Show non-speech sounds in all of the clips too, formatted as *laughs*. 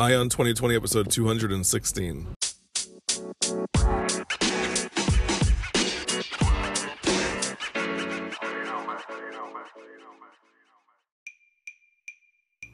Ion 2020, episode 216.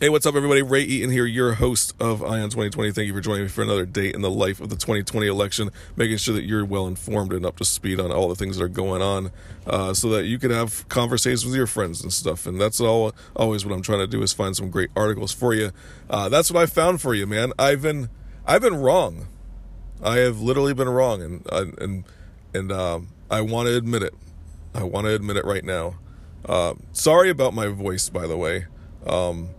Hey, what's up, everybody? Ray Eaton here, your host of Ion 2020. Thank you for joining me for another day in the life of the 2020 election, making sure that you're well informed and up to speed on all the things that are going on, uh, so that you can have conversations with your friends and stuff. And that's all. Always what I'm trying to do is find some great articles for you. Uh, that's what I found for you, man. I've been, I've been wrong. I have literally been wrong, and uh, and and um, I want to admit it. I want to admit it right now. Uh, sorry about my voice, by the way. Um,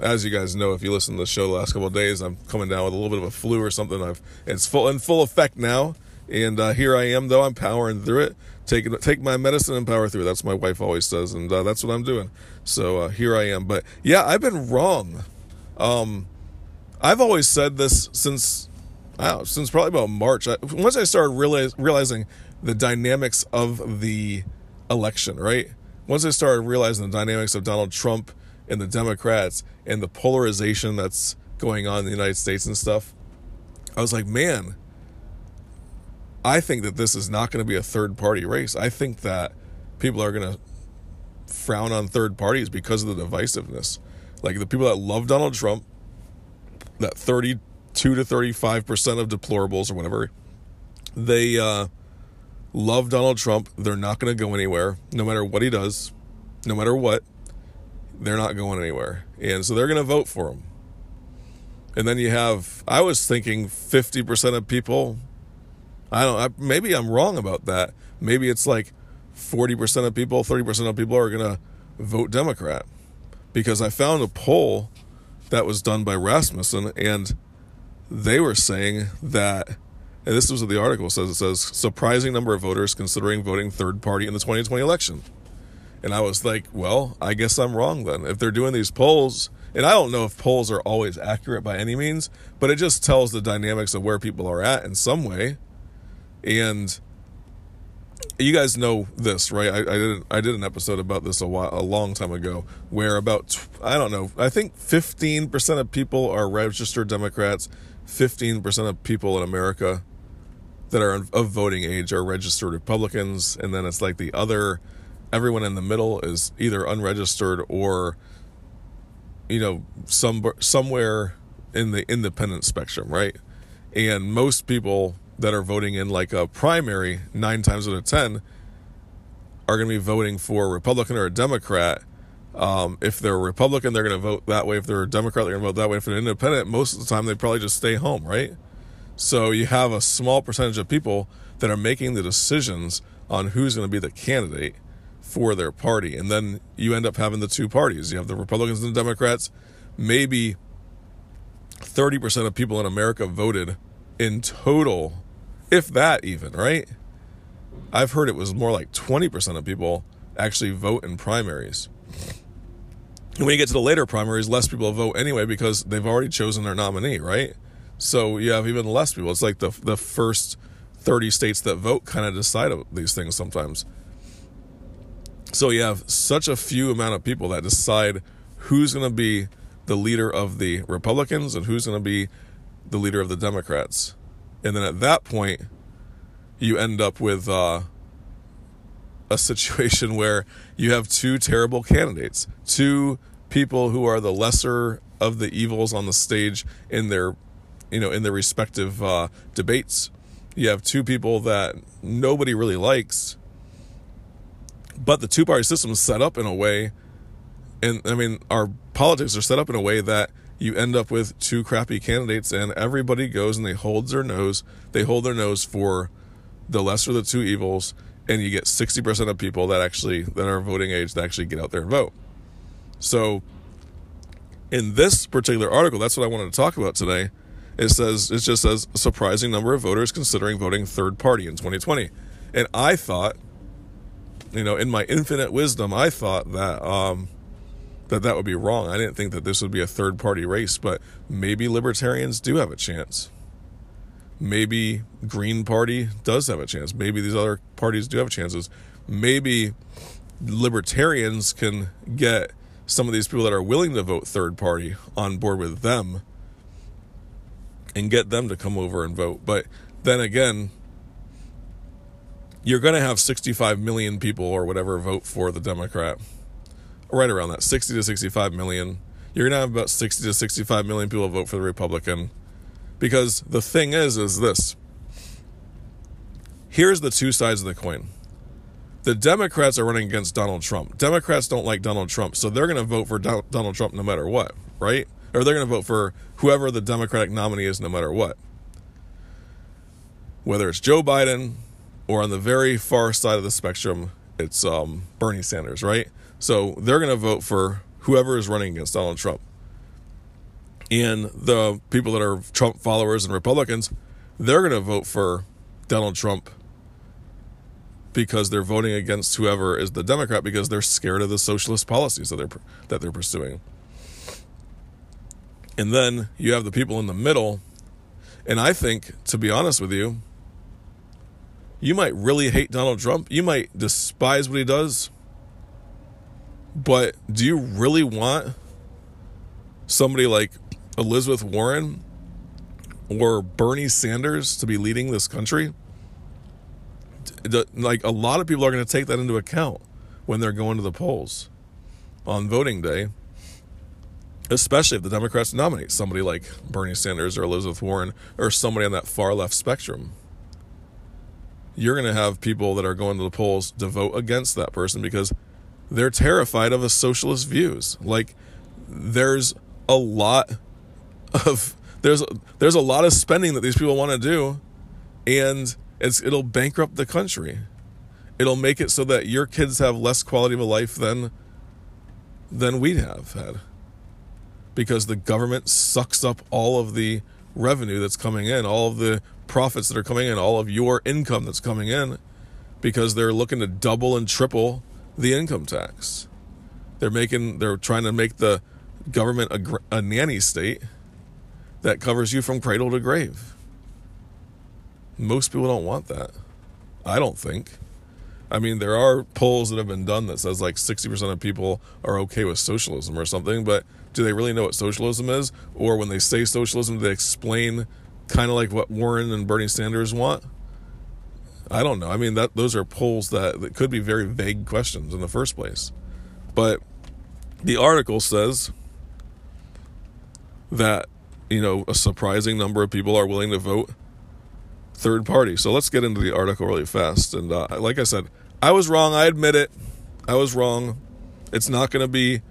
as you guys know, if you listen to the show the last couple of days, I'm coming down with a little bit of a flu or something. I've it's full in full effect now, and uh, here I am. Though I'm powering through it, taking take my medicine and power through. That's what my wife always says, and uh, that's what I'm doing. So uh, here I am. But yeah, I've been wrong. Um, I've always said this since since probably about March. I, once I started realize, realizing the dynamics of the election, right? Once I started realizing the dynamics of Donald Trump and the Democrats and the polarization that's going on in the United States and stuff, I was like, man, I think that this is not going to be a third party race. I think that people are going to frown on third parties because of the divisiveness. Like the people that love Donald Trump, that 32 to 35% of deplorables or whatever, they uh, love Donald Trump. They're not going to go anywhere, no matter what he does, no matter what they're not going anywhere. And so they're going to vote for him. And then you have, I was thinking 50% of people, I don't, I, maybe I'm wrong about that. Maybe it's like 40% of people, 30% of people are going to vote Democrat. Because I found a poll that was done by Rasmussen and they were saying that, and this is what the article says it says, surprising number of voters considering voting third party in the 2020 election. And I was like, well, I guess I'm wrong then. If they're doing these polls, and I don't know if polls are always accurate by any means, but it just tells the dynamics of where people are at in some way. And you guys know this, right? I, I did I did an episode about this a while, a long time ago, where about I don't know, I think 15% of people are registered Democrats, 15% of people in America that are of voting age are registered Republicans, and then it's like the other everyone in the middle is either unregistered or you know some somewhere in the independent spectrum right? And most people that are voting in like a primary nine times out of ten are going to be voting for a republican or a democrat. Um, if they're a republican they're going to vote that way. If they're a democrat they're going to vote that way. If they're an independent most of the time they probably just stay home right? So you have a small percentage of people that are making the decisions on who's going to be the candidate for their party. And then you end up having the two parties. You have the Republicans and the Democrats. Maybe 30% of people in America voted in total, if that even, right? I've heard it was more like 20% of people actually vote in primaries. And when you get to the later primaries, less people vote anyway because they've already chosen their nominee, right? So you have even less people. It's like the the first 30 states that vote kind of decide these things sometimes. So you have such a few amount of people that decide who's going to be the leader of the Republicans and who's going to be the leader of the Democrats. And then at that point, you end up with uh, a situation *laughs* where you have two terrible candidates, two people who are the lesser of the evils on the stage in their, you know, in their respective uh, debates. You have two people that nobody really likes but the two party system is set up in a way, and I mean, our politics are set up in a way that you end up with two crappy candidates, and everybody goes and they hold their nose. They hold their nose for the lesser of the two evils, and you get 60% of people that actually that are voting age that actually get out there and vote. So in this particular article, that's what I wanted to talk about today. It says it just says a surprising number of voters considering voting third party in 2020. And I thought, you know, in my infinite wisdom, I thought that um, that that would be wrong. I didn't think that this would be a third party race, but maybe libertarians do have a chance. Maybe Green Party does have a chance. Maybe these other parties do have chances. Maybe libertarians can get some of these people that are willing to vote third party on board with them and get them to come over and vote. But then again, you're going to have 65 million people or whatever vote for the Democrat. Right around that, 60 to 65 million. You're going to have about 60 to 65 million people vote for the Republican. Because the thing is, is this. Here's the two sides of the coin. The Democrats are running against Donald Trump. Democrats don't like Donald Trump, so they're going to vote for Donald Trump no matter what, right? Or they're going to vote for whoever the Democratic nominee is no matter what. Whether it's Joe Biden, or on the very far side of the spectrum, it's um, Bernie Sanders, right? So they're going to vote for whoever is running against Donald Trump. And the people that are Trump followers and Republicans, they're going to vote for Donald Trump because they're voting against whoever is the Democrat because they're scared of the socialist policies that they're that they're pursuing. And then you have the people in the middle, and I think, to be honest with you, you might really hate Donald Trump. You might despise what he does. But do you really want somebody like Elizabeth Warren or Bernie Sanders to be leading this country? Like a lot of people are going to take that into account when they're going to the polls on voting day, especially if the Democrats nominate somebody like Bernie Sanders or Elizabeth Warren or somebody on that far left spectrum you're going to have people that are going to the polls to vote against that person because they're terrified of the socialist views. Like there's a lot of there's there's a lot of spending that these people want to do and it's it'll bankrupt the country. It'll make it so that your kids have less quality of a life than than we'd have had. Because the government sucks up all of the revenue that's coming in, all of the profits that are coming in, all of your income that's coming in, because they're looking to double and triple the income tax. They're making, they're trying to make the government a, a nanny state that covers you from cradle to grave. Most people don't want that. I don't think. I mean, there are polls that have been done that says like 60% of people are okay with socialism or something, but do they really know what socialism is? Or when they say socialism, do they explain kind of like what Warren and Bernie Sanders want? I don't know. I mean, that those are polls that, that could be very vague questions in the first place. But the article says that, you know, a surprising number of people are willing to vote third party. So let's get into the article really fast. And uh, like I said, I was wrong. I admit it. I was wrong. It's not going to be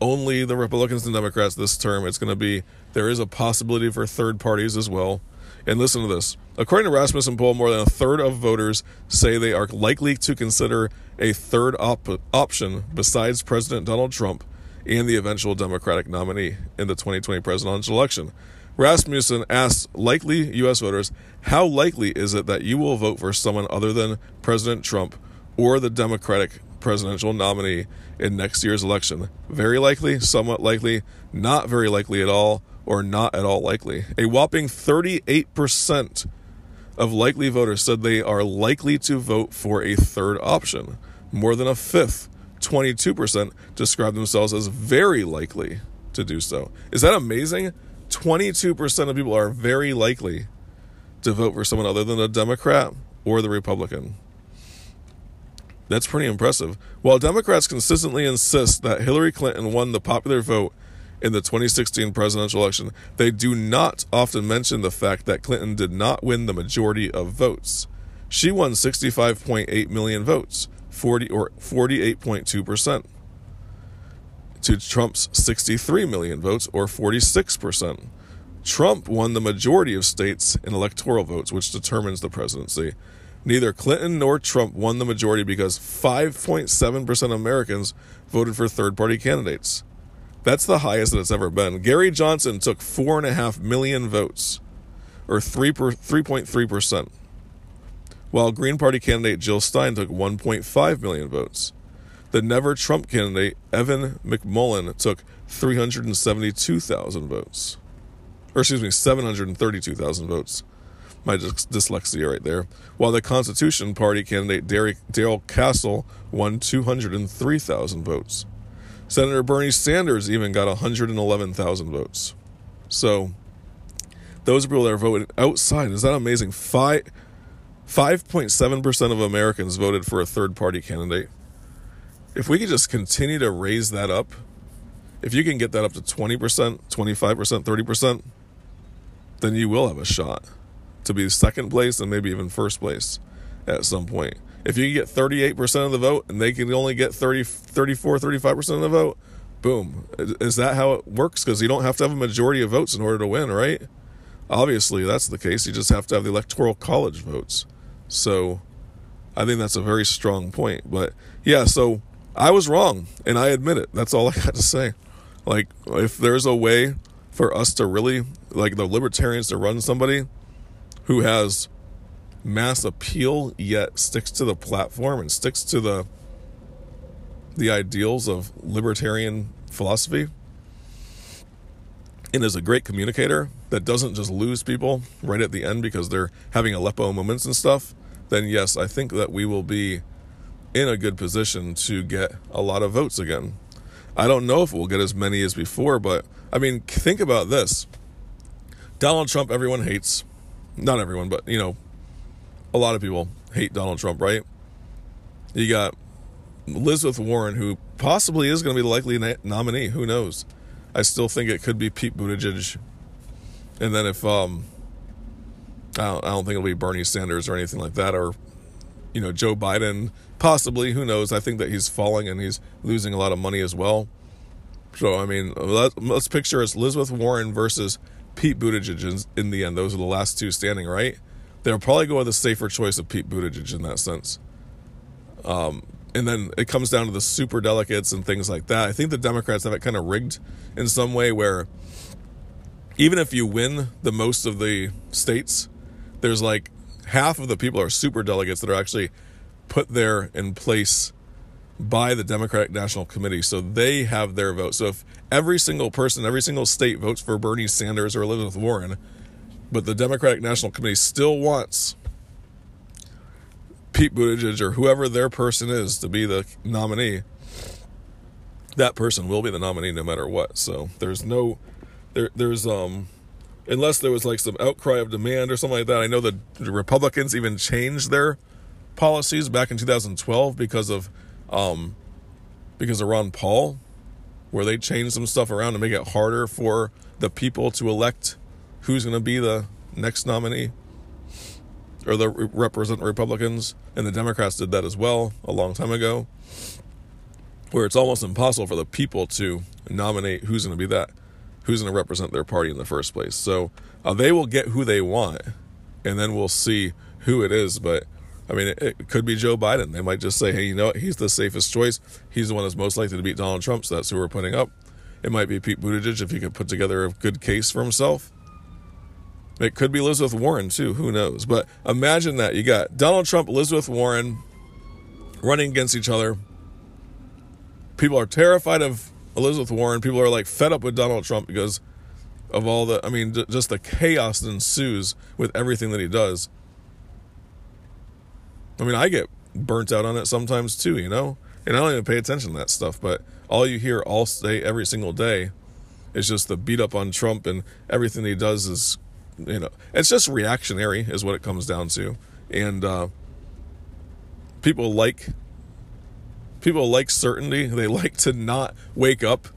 only the Republicans and Democrats this term. It's going to be there is a possibility for third parties as well. And listen to this. According to Rasmussen poll, more than a third of voters say they are likely to consider a third op- option besides President Donald Trump and the eventual Democratic nominee in the 2020 presidential election. Rasmussen asked likely U.S. voters, How likely is it that you will vote for someone other than President Trump or the Democratic presidential nominee in next year's election? Very likely, somewhat likely, not very likely at all, or not at all likely. A whopping 38% of likely voters said they are likely to vote for a third option. More than a fifth, 22%, describe themselves as very likely to do so. Is that amazing? 22% of people are very likely to vote for someone other than a Democrat or the Republican. That's pretty impressive. While Democrats consistently insist that Hillary Clinton won the popular vote in the 2016 presidential election, they do not often mention the fact that Clinton did not win the majority of votes. She won 65.8 million votes, 40 or 48.2%, to Trump's 63 million votes or 46%. Trump won the majority of states in electoral votes, which determines the presidency. Neither Clinton nor Trump won the majority because 5.7% of Americans voted for third party candidates. That's the highest that it's ever been. Gary Johnson took four and a half million votes, or three three point three percent, while Green Party candidate Jill Stein took 1.5 million votes. The Never Trump candidate Evan McMullin took 372,000 votes. Or excuse me, 732,000 votes. My dyslexia right there. While the Constitution Party candidate Darrell Castle won 203,000 votes. Senator Bernie Sanders even got 111,000 votes. So, those people that are voting outside, is that amazing? Five, 5.7% of Americans voted for a third party candidate. If we could just continue to raise that up, if you can get that up to 20%, 25%, 30%, then you will have a shot to be second place and maybe even first place at some point. If you get 38% of the vote and they can only get 30, 34, 35% of the vote, boom. Is that how it works? Because you don't have to have a majority of votes in order to win, right? Obviously, that's the case. You just have to have the electoral college votes. So I think that's a very strong point. But yeah, so I was wrong and I admit it. That's all I got to say. Like, if there's a way for us to really, like the libertarians to run somebody who has mass appeal yet sticks to the platform and sticks to the the ideals of libertarian philosophy and is a great communicator that doesn't just lose people right at the end because they're having Aleppo moments and stuff, then yes, I think that we will be in a good position to get a lot of votes again. I don't know if we'll get as many as before, but I mean, think about this. Donald Trump, everyone hates. Not everyone, but, you know, a lot of people hate Donald Trump, right? You got Elizabeth Warren, who possibly is going to be the likely na- nominee. Who knows? I still think it could be Pete Buttigieg. And then if um, I don't, I don't think it'll be Bernie Sanders or anything like that, or you know Joe Biden, possibly. Who knows? I think that he's falling and he's losing a lot of money as well. So I mean, let, let's picture it's Elizabeth Warren versus Pete Buttigieg in the end. Those are the last two standing, right? They'll probably go with the safer choice of Pete Buttigieg in that sense. Um, and then it comes down to the super delegates and things like that. I think the Democrats have it kind of rigged in some way where even if you win the most of the states, there's like half of the people are super delegates that are actually put there in place by the Democratic National Committee. So they have their vote. So if every single person, every single state votes for Bernie Sanders or Elizabeth Warren, but the Democratic National Committee still wants Pete Buttigieg or whoever their person is to be the nominee, that person will be the nominee no matter what. So there's no, there, there's um, unless there was like some outcry of demand or something like that. I know the Republicans even changed their policies back in 2012 because of, um, because of Ron Paul, where they changed some stuff around to make it harder for the people to elect who's going to be the next nominee or the represent Republicans, and the Democrats did that as well a long time ago, where it's almost impossible for the people to nominate who's going to be that, who's going to represent their party in the first place. So uh, they will get who they want, and then we'll see who it is. But I mean, it, could be Joe Biden. They might just say, hey, you know what? He's the safest choice. He's the one that's most likely to beat Donald Trump, so that's who we're putting up. It might be Pete Buttigieg if he could put together a good case for himself. It could be Elizabeth Warren too. Who knows? But imagine that you got Donald Trump, Elizabeth Warren running against each other. People are terrified of Elizabeth Warren. People are like fed up with Donald Trump because of all the, I mean, just the chaos that ensues with everything that he does. I mean, I get burnt out on it sometimes too, you know? And I don't even pay attention to that stuff, but all you hear all day, every single day, is just the beat up on Trump and everything he does is you know, it's just reactionary, is what it comes down to. And uh, people like people like certainty. They *laughs* like to not wake up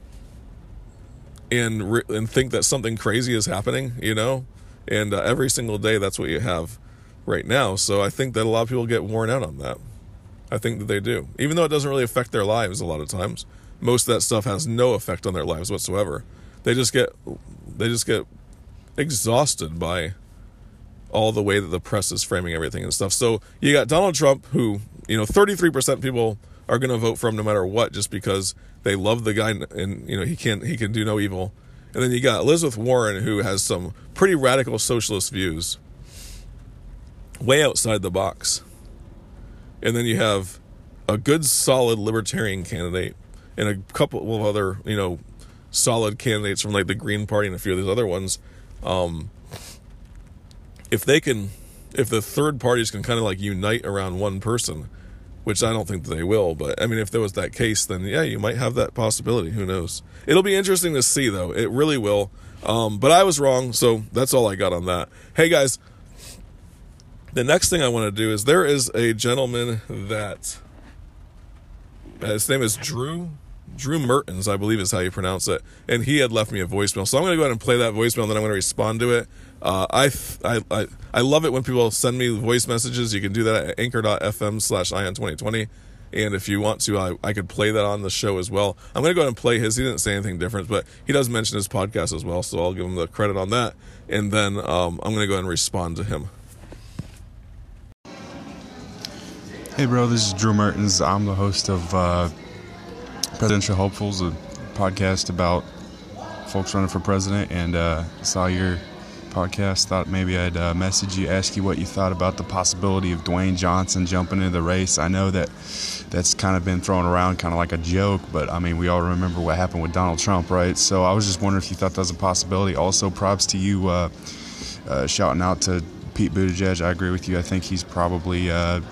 and re- and think that something crazy is happening. You know, and uh, every single day, that's what you have right now. So I think that a lot of people get worn out on that. I think that they do, even though it doesn't really affect their lives a lot of times. Most of that stuff has no effect on their lives whatsoever. They just get they just get exhausted by all the way that the press is framing everything and stuff. So you got Donald Trump, who, you know, 33% people are going to vote for him no matter what, just because they love the guy and, you know, he can't, he can do no evil. And then you got Elizabeth Warren, who has some pretty radical socialist views, way outside the box. And then you have a good, solid libertarian candidate and a couple of other, you know, solid candidates from like the Green Party and a few of these other ones. Um, if they can, if the third parties can kind of like unite around one person, which I don't think they will, but I mean, if there was that case, then yeah, you might have that possibility. Who knows? It'll be interesting to see, though. It really will. Um, but I was wrong, so that's all I got on that. Hey, guys, the next thing I want to do is there is a gentleman that uh, his name is Drew. Drew Mertens, I believe is how you pronounce it, and he had left me a voicemail. So I'm going to go ahead and play that voicemail, and then I'm going to respond to it. Uh, I, I, I I love it when people send me voice messages. You can do that at anchor.fm slash ion 2020. And if you want to, I, I could play that on the show as well. I'm going to go ahead and play his. He didn't say anything different, but he does mention his podcast as well. So I'll give him the credit on that. And then um, I'm going to go ahead and respond to him. Hey, bro, this is Drew Mertens. I'm the host of uh, Presidential Hopefuls, a podcast about folks running for president, and uh, saw your podcast. Thought maybe I'd uh, message you, ask you what you thought about the possibility of Dwayne Johnson jumping into the race. I know that that's kind of been thrown around kind of like a joke, but I mean, we all remember what happened with Donald Trump, right? So I was just wondering if you thought that was a possibility. Also, props to you uh, uh, shouting out to Pete Buttigieg. I agree with you. I think he's probably uh,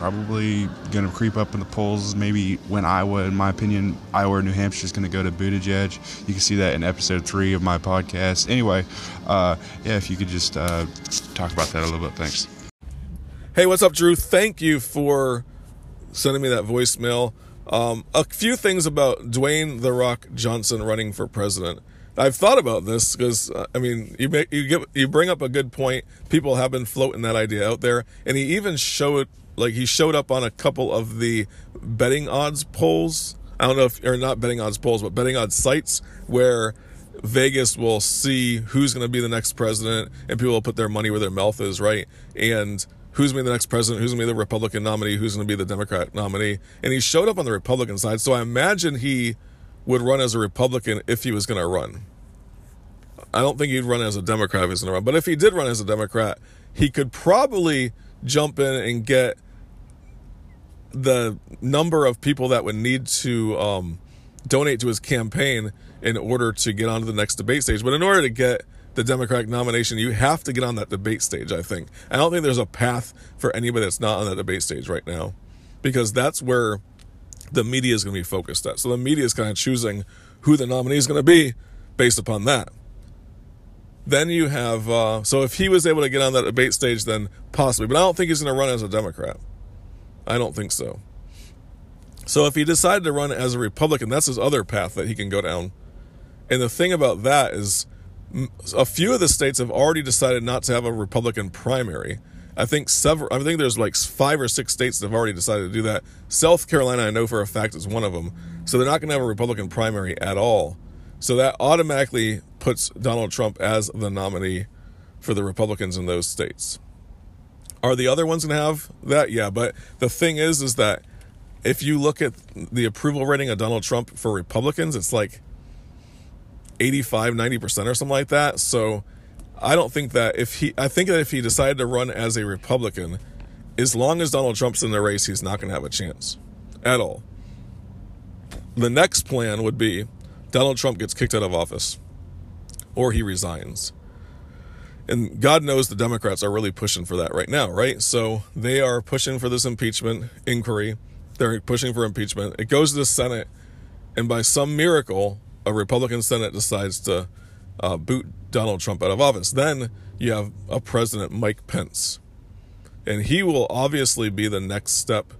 probably going to creep up in the polls. Maybe when Iowa, in my opinion, Iowa or New Hampshire is going to go to Buttigieg. You can see that in episode three of my podcast. Anyway, uh, yeah, if you could just uh, talk about that a little bit. Thanks. Hey, what's up, Drew? Thank you for sending me that voicemail. Um, a few things about Dwayne the Rock Johnson running for president. I've thought about this because uh, I mean, you make, you give you bring up a good point. People have been floating that idea out there, and he even showed like he showed up on a couple of the betting odds polls. I don't know if or not betting odds polls, but betting odds sites where Vegas will see who's going to be the next president, and people will put their money where their mouth is, right? And who's going to be the next president, who's going to be the Republican nominee, who's going to be the Democrat nominee. And he showed up on the Republican side, so I imagine he would run as a Republican if he was going to run. I don't think he'd run as a Democrat if he's going to run, but if he did run as a Democrat, he could probably jump in and get the number of people that would need to um, donate to his campaign in order to get onto the next debate stage. But in order to get the Democratic nomination, you have to get on that debate stage, I think. I don't think there's a path for anybody that's not on that debate stage right now because that's where the media is going to be focused at. So the media is kind of choosing who the nominee is going to be based upon that. Then you have, uh, so if he was able to get on that debate stage, then possibly, but I don't think he's going to run as a Democrat. I don't think so. So if he decided to run as a Republican, that's his other path that he can go down. And the thing about that is, a few of the states have already decided not to have a Republican primary. I think several. I think there's like five or six states that have already decided to do that. South Carolina, I know for a fact, is one of them. So they're not going to have a Republican primary at all. So that automatically puts Donald Trump as the nominee for the Republicans in those states. Are the other ones going to have that? Yeah, but the thing is, is that if you look at the approval rating of Donald Trump for Republicans, it's like 85, 90% or something like that. So I don't think that if he, I think that if he decided to run as a Republican, as long as Donald Trump's in the race, he's not going to have a chance at all. The next plan would be Donald Trump gets kicked out of office or he resigns. And God knows the Democrats are really pushing for that right now, right? So they are pushing for this impeachment inquiry. They're pushing for impeachment. It goes to the Senate, and by some miracle, a Republican Senate decides to uh, boot Donald Trump out of office. Then you have a president, Mike Pence, and he will obviously be the next step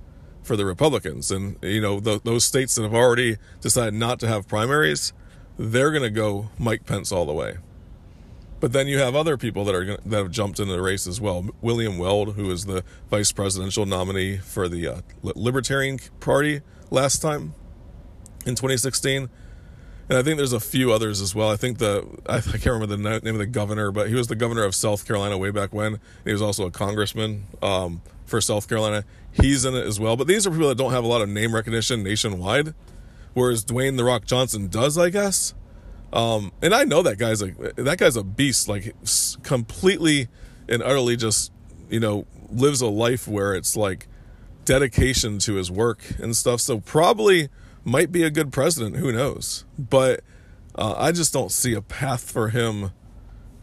for the Republicans. And you know the, those states that have already decided not to have primaries, they're going to go Mike Pence all the way. But then you have other people that are that have jumped into the race as well. William Weld, who is the vice presidential nominee for the uh, Libertarian Party last time in 2016, and I think there's a few others as well. I think the I, I can't remember the name of the governor, but he was the governor of South Carolina way back when. He was also a congressman um, for South Carolina. He's in it as well. But these are people that don't have a lot of name recognition nationwide, whereas Dwayne the Rock Johnson does, I guess. Um, and I know that guy's like that guy's a beast, like completely and utterly just you know lives a life where it's like dedication to his work and stuff. So probably might be a good president. Who knows? But uh, I just don't see a path for him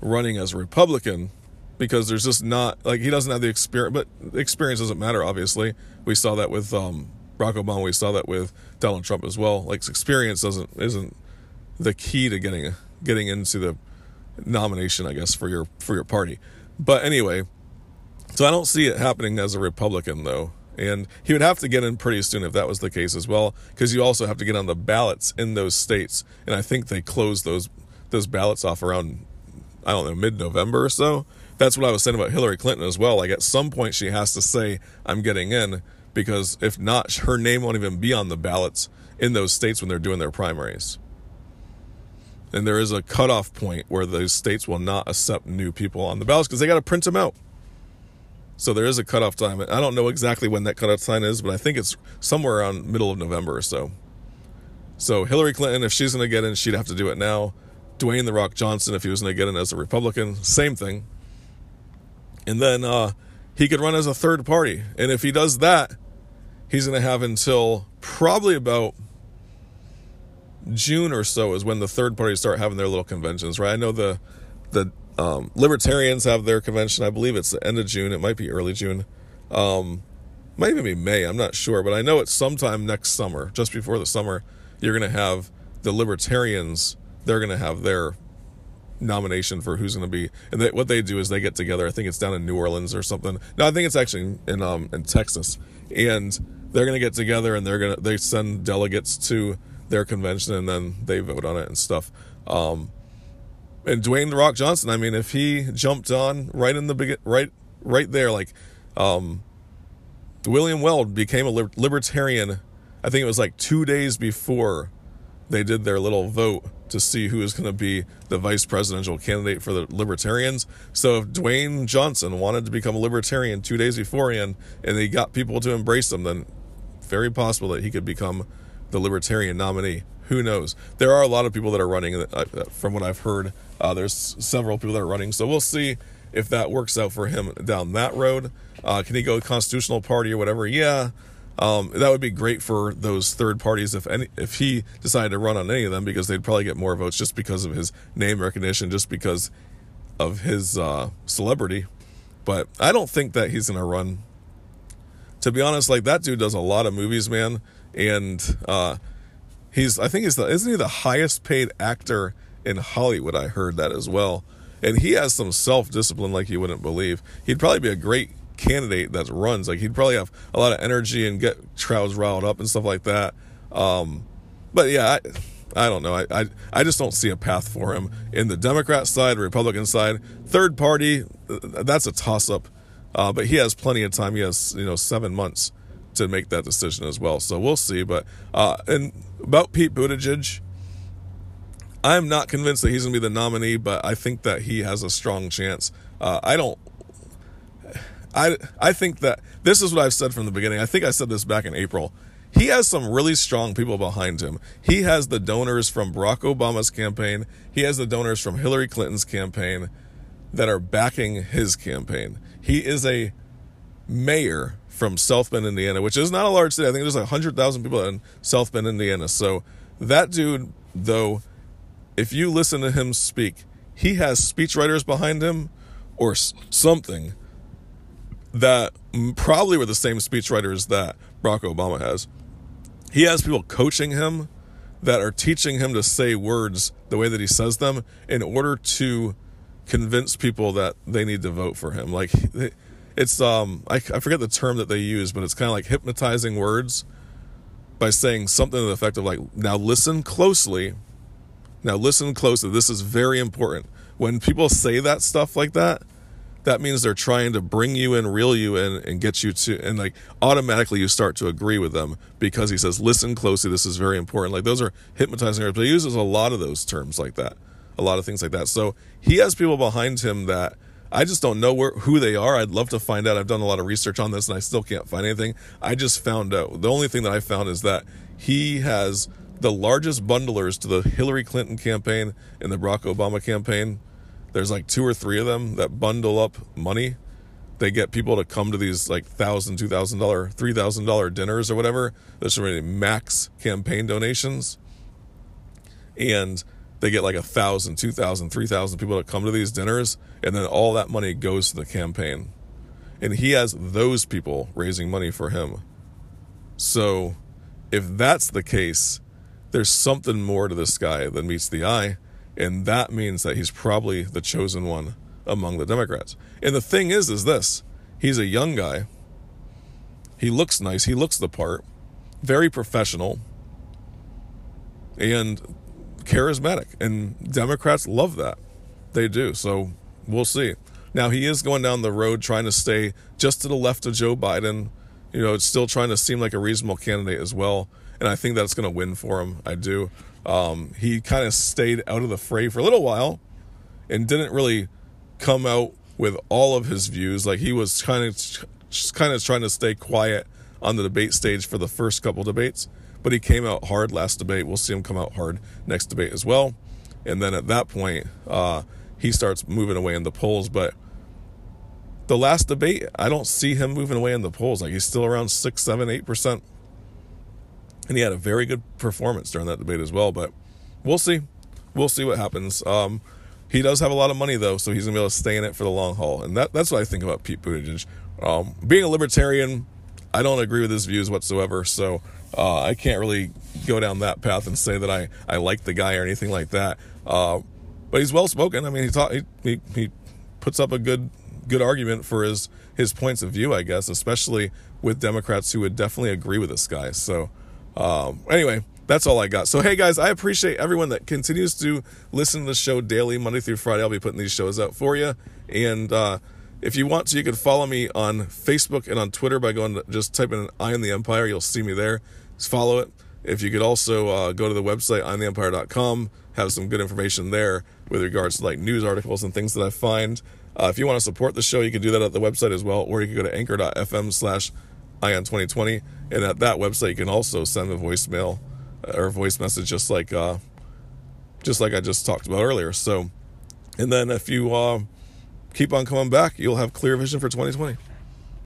running as a Republican because there's just not like he doesn't have the experience. But experience doesn't matter. Obviously, we saw that with um, Barack Obama. We saw that with Donald Trump as well. Like experience doesn't isn't the key to getting getting into the nomination, I guess, for your for your party. But anyway, so I don't see it happening as a Republican though. And he would have to get in pretty soon if that was the case as well, because you also have to get on the ballots in those states. And I think they close those those ballots off around I don't know mid November or so. That's what I was saying about Hillary Clinton as well. Like at some point she has to say I'm getting in, because if not, her name won't even be on the ballots in those states when they're doing their primaries. And there is a cutoff point where those states will not accept new people on the ballots because they got to print them out. So there is a cutoff time. I don't know exactly when that cutoff time is, but I think it's somewhere around middle of November or so. So Hillary Clinton, if she's going to get in, she'd have to do it now. Dwayne the Rock Johnson, if he was going to get in as a Republican, same thing. And then uh, he could run as a third party. And if he does that, he's going to have until probably about June or so is when the third parties start having their little conventions, right? I know the the um, libertarians have their convention. I believe it's the end of June. It might be early June. Um, might even be May. I'm not sure, but I know it's sometime next summer, just before the summer. You're going to have the libertarians. They're going to have their nomination for who's going to be, and they, what they do is they get together. I think it's down in New Orleans or something. No, I think it's actually in um in Texas, and they're going to get together and they're going to they send delegates to their convention and then they vote on it and stuff. Um, and Dwayne the Rock Johnson, I mean, if he jumped on right in the begin, right, right there, like, um, William Weld became a libertarian. I think it was like two days before they did their little vote to see who was going to be the vice presidential candidate for the libertarians. So if Dwayne Johnson wanted to become a libertarian two days beforehand and they got people to embrace him, then very possible that he could become the Libertarian nominee. Who knows? There are a lot of people that are running, uh, from what I've heard. Uh, there's several people that are running, so we'll see if that works out for him down that road. Uh, can he go constitutional party or whatever? Yeah, um, that would be great for those third parties if any if he decided to run on any of them because they'd probably get more votes just because of his name recognition, just because of his uh, celebrity. But I don't think that he's to run. To be honest, like that dude does a lot of movies, man and uh, he's I think he's the isn't he the highest paid actor in Hollywood? I heard that as well, and he has some self discipline like you wouldn't believe. He'd probably be a great candidate that runs. Like he'd probably have a lot of energy and get crowds riled up and stuff like that. Um, but yeah. I, I don't know. I, I I just don't see a path for him in the Democrat side, Republican side, third party. That's a toss up. Uh, but he has plenty of time. He has you know seven months to make that decision as well. So we'll see. But uh, and about Pete Buttigieg, I'm not convinced that he's going to be the nominee, but I think that he has a strong chance. Uh, I don't. I I think that this is what I've said from the beginning. I think I said this back in April. He has some really strong people behind him. He has the donors from Barack Obama's campaign. He has the donors from Hillary Clinton's campaign that are backing his campaign. He is a mayor from South Bend, Indiana, which is not a large city. I think there's like 100,000 people in South Bend, Indiana. So that dude, though, if you listen to him speak, he has speechwriters behind him or something that probably were the same speechwriters that Barack Obama has. He has people coaching him that are teaching him to say words the way that he says them in order to convince people that they need to vote for him. Like, it's um I, I forget the term that they use, but it's kind of like hypnotizing words by saying something to the effect of like, now listen closely. Now listen closely. This is very important. When people say that stuff like that, that means they're trying to bring you in, reel you in, and get you to, and like automatically you start to agree with them because he says, listen closely. This is very important. Like those are hypnotizing words, but he uses a lot of those terms like that, a lot of things like that. So he has people behind him that I just don't know where who they are. I'd love to find out. I've done a lot of research on this and I still can't find anything. I just found out the only thing that I found is that he has the largest bundlers to the Hillary Clinton campaign and the Barack Obama campaign. There's like two or three of them that bundle up money they get people to come to these like thousand, two thousand dollar, three thousand dollar dinners or whatever. There's really max campaign donations, and they get like a thousand, two thousand, three thousand people to come to these dinners, and then all that money goes to the campaign, and he has those people raising money for him. So, if that's the case, there's something more to this guy than meets the eye, and that means that he's probably the chosen one among the Democrats. And the thing is, is this: he's a young guy. He looks nice. He looks the part. Very professional. And charismatic. And Democrats love that. They do. So we'll see. Now, he is going down the road trying to stay just to the left of Joe Biden. You know, it's still trying to seem like a reasonable candidate as well. And I think that's going to win for him. I do. Um, he kind of stayed out of the fray for a little while and didn't really come out with all of his views. Like he was kind of kind of trying to stay quiet on the debate stage for the first couple debates, but he came out hard last debate. We'll see him come out hard next debate as well. And then at that point, uh, he starts moving away in the polls. But the last debate, I don't see him moving away in the polls. Like he's still around six, seven, eight percent. And he had a very good performance during that debate as well. But we'll see. We'll see what happens. Um, he does have a lot of money though, so he's gonna be able to stay in it for the long haul, and that, that's what I think about Pete Buttigieg. Um, being a libertarian, I don't agree with his views whatsoever, so uh, I can't really go down that path and say that I, I like the guy or anything like that. Uh, but he's well spoken. I mean, he, talk, he, he he puts up a good good argument for his his points of view, I guess, especially with Democrats who would definitely agree with this guy. So um, anyway, that's all I got. So, hey guys, I appreciate everyone that continues to listen to the show daily, Monday through Friday. I'll be putting these shows out for you. And uh, if you want to, you can follow me on Facebook and on Twitter by going to just typing in I am the Empire. You'll see me there. Just follow it. If you could also uh, go to the website, imtheempire.com, have some good information there with regards to like news articles and things that I find. Uh, if you want to support the show, you can do that at the website as well, or you can go to anchor.fm slash ion 2020. And at that website, you can also send a voicemail or a voice message just like uh, just like I just talked about earlier. So, and then if you uh, keep on coming back, you'll have clear vision for 2020.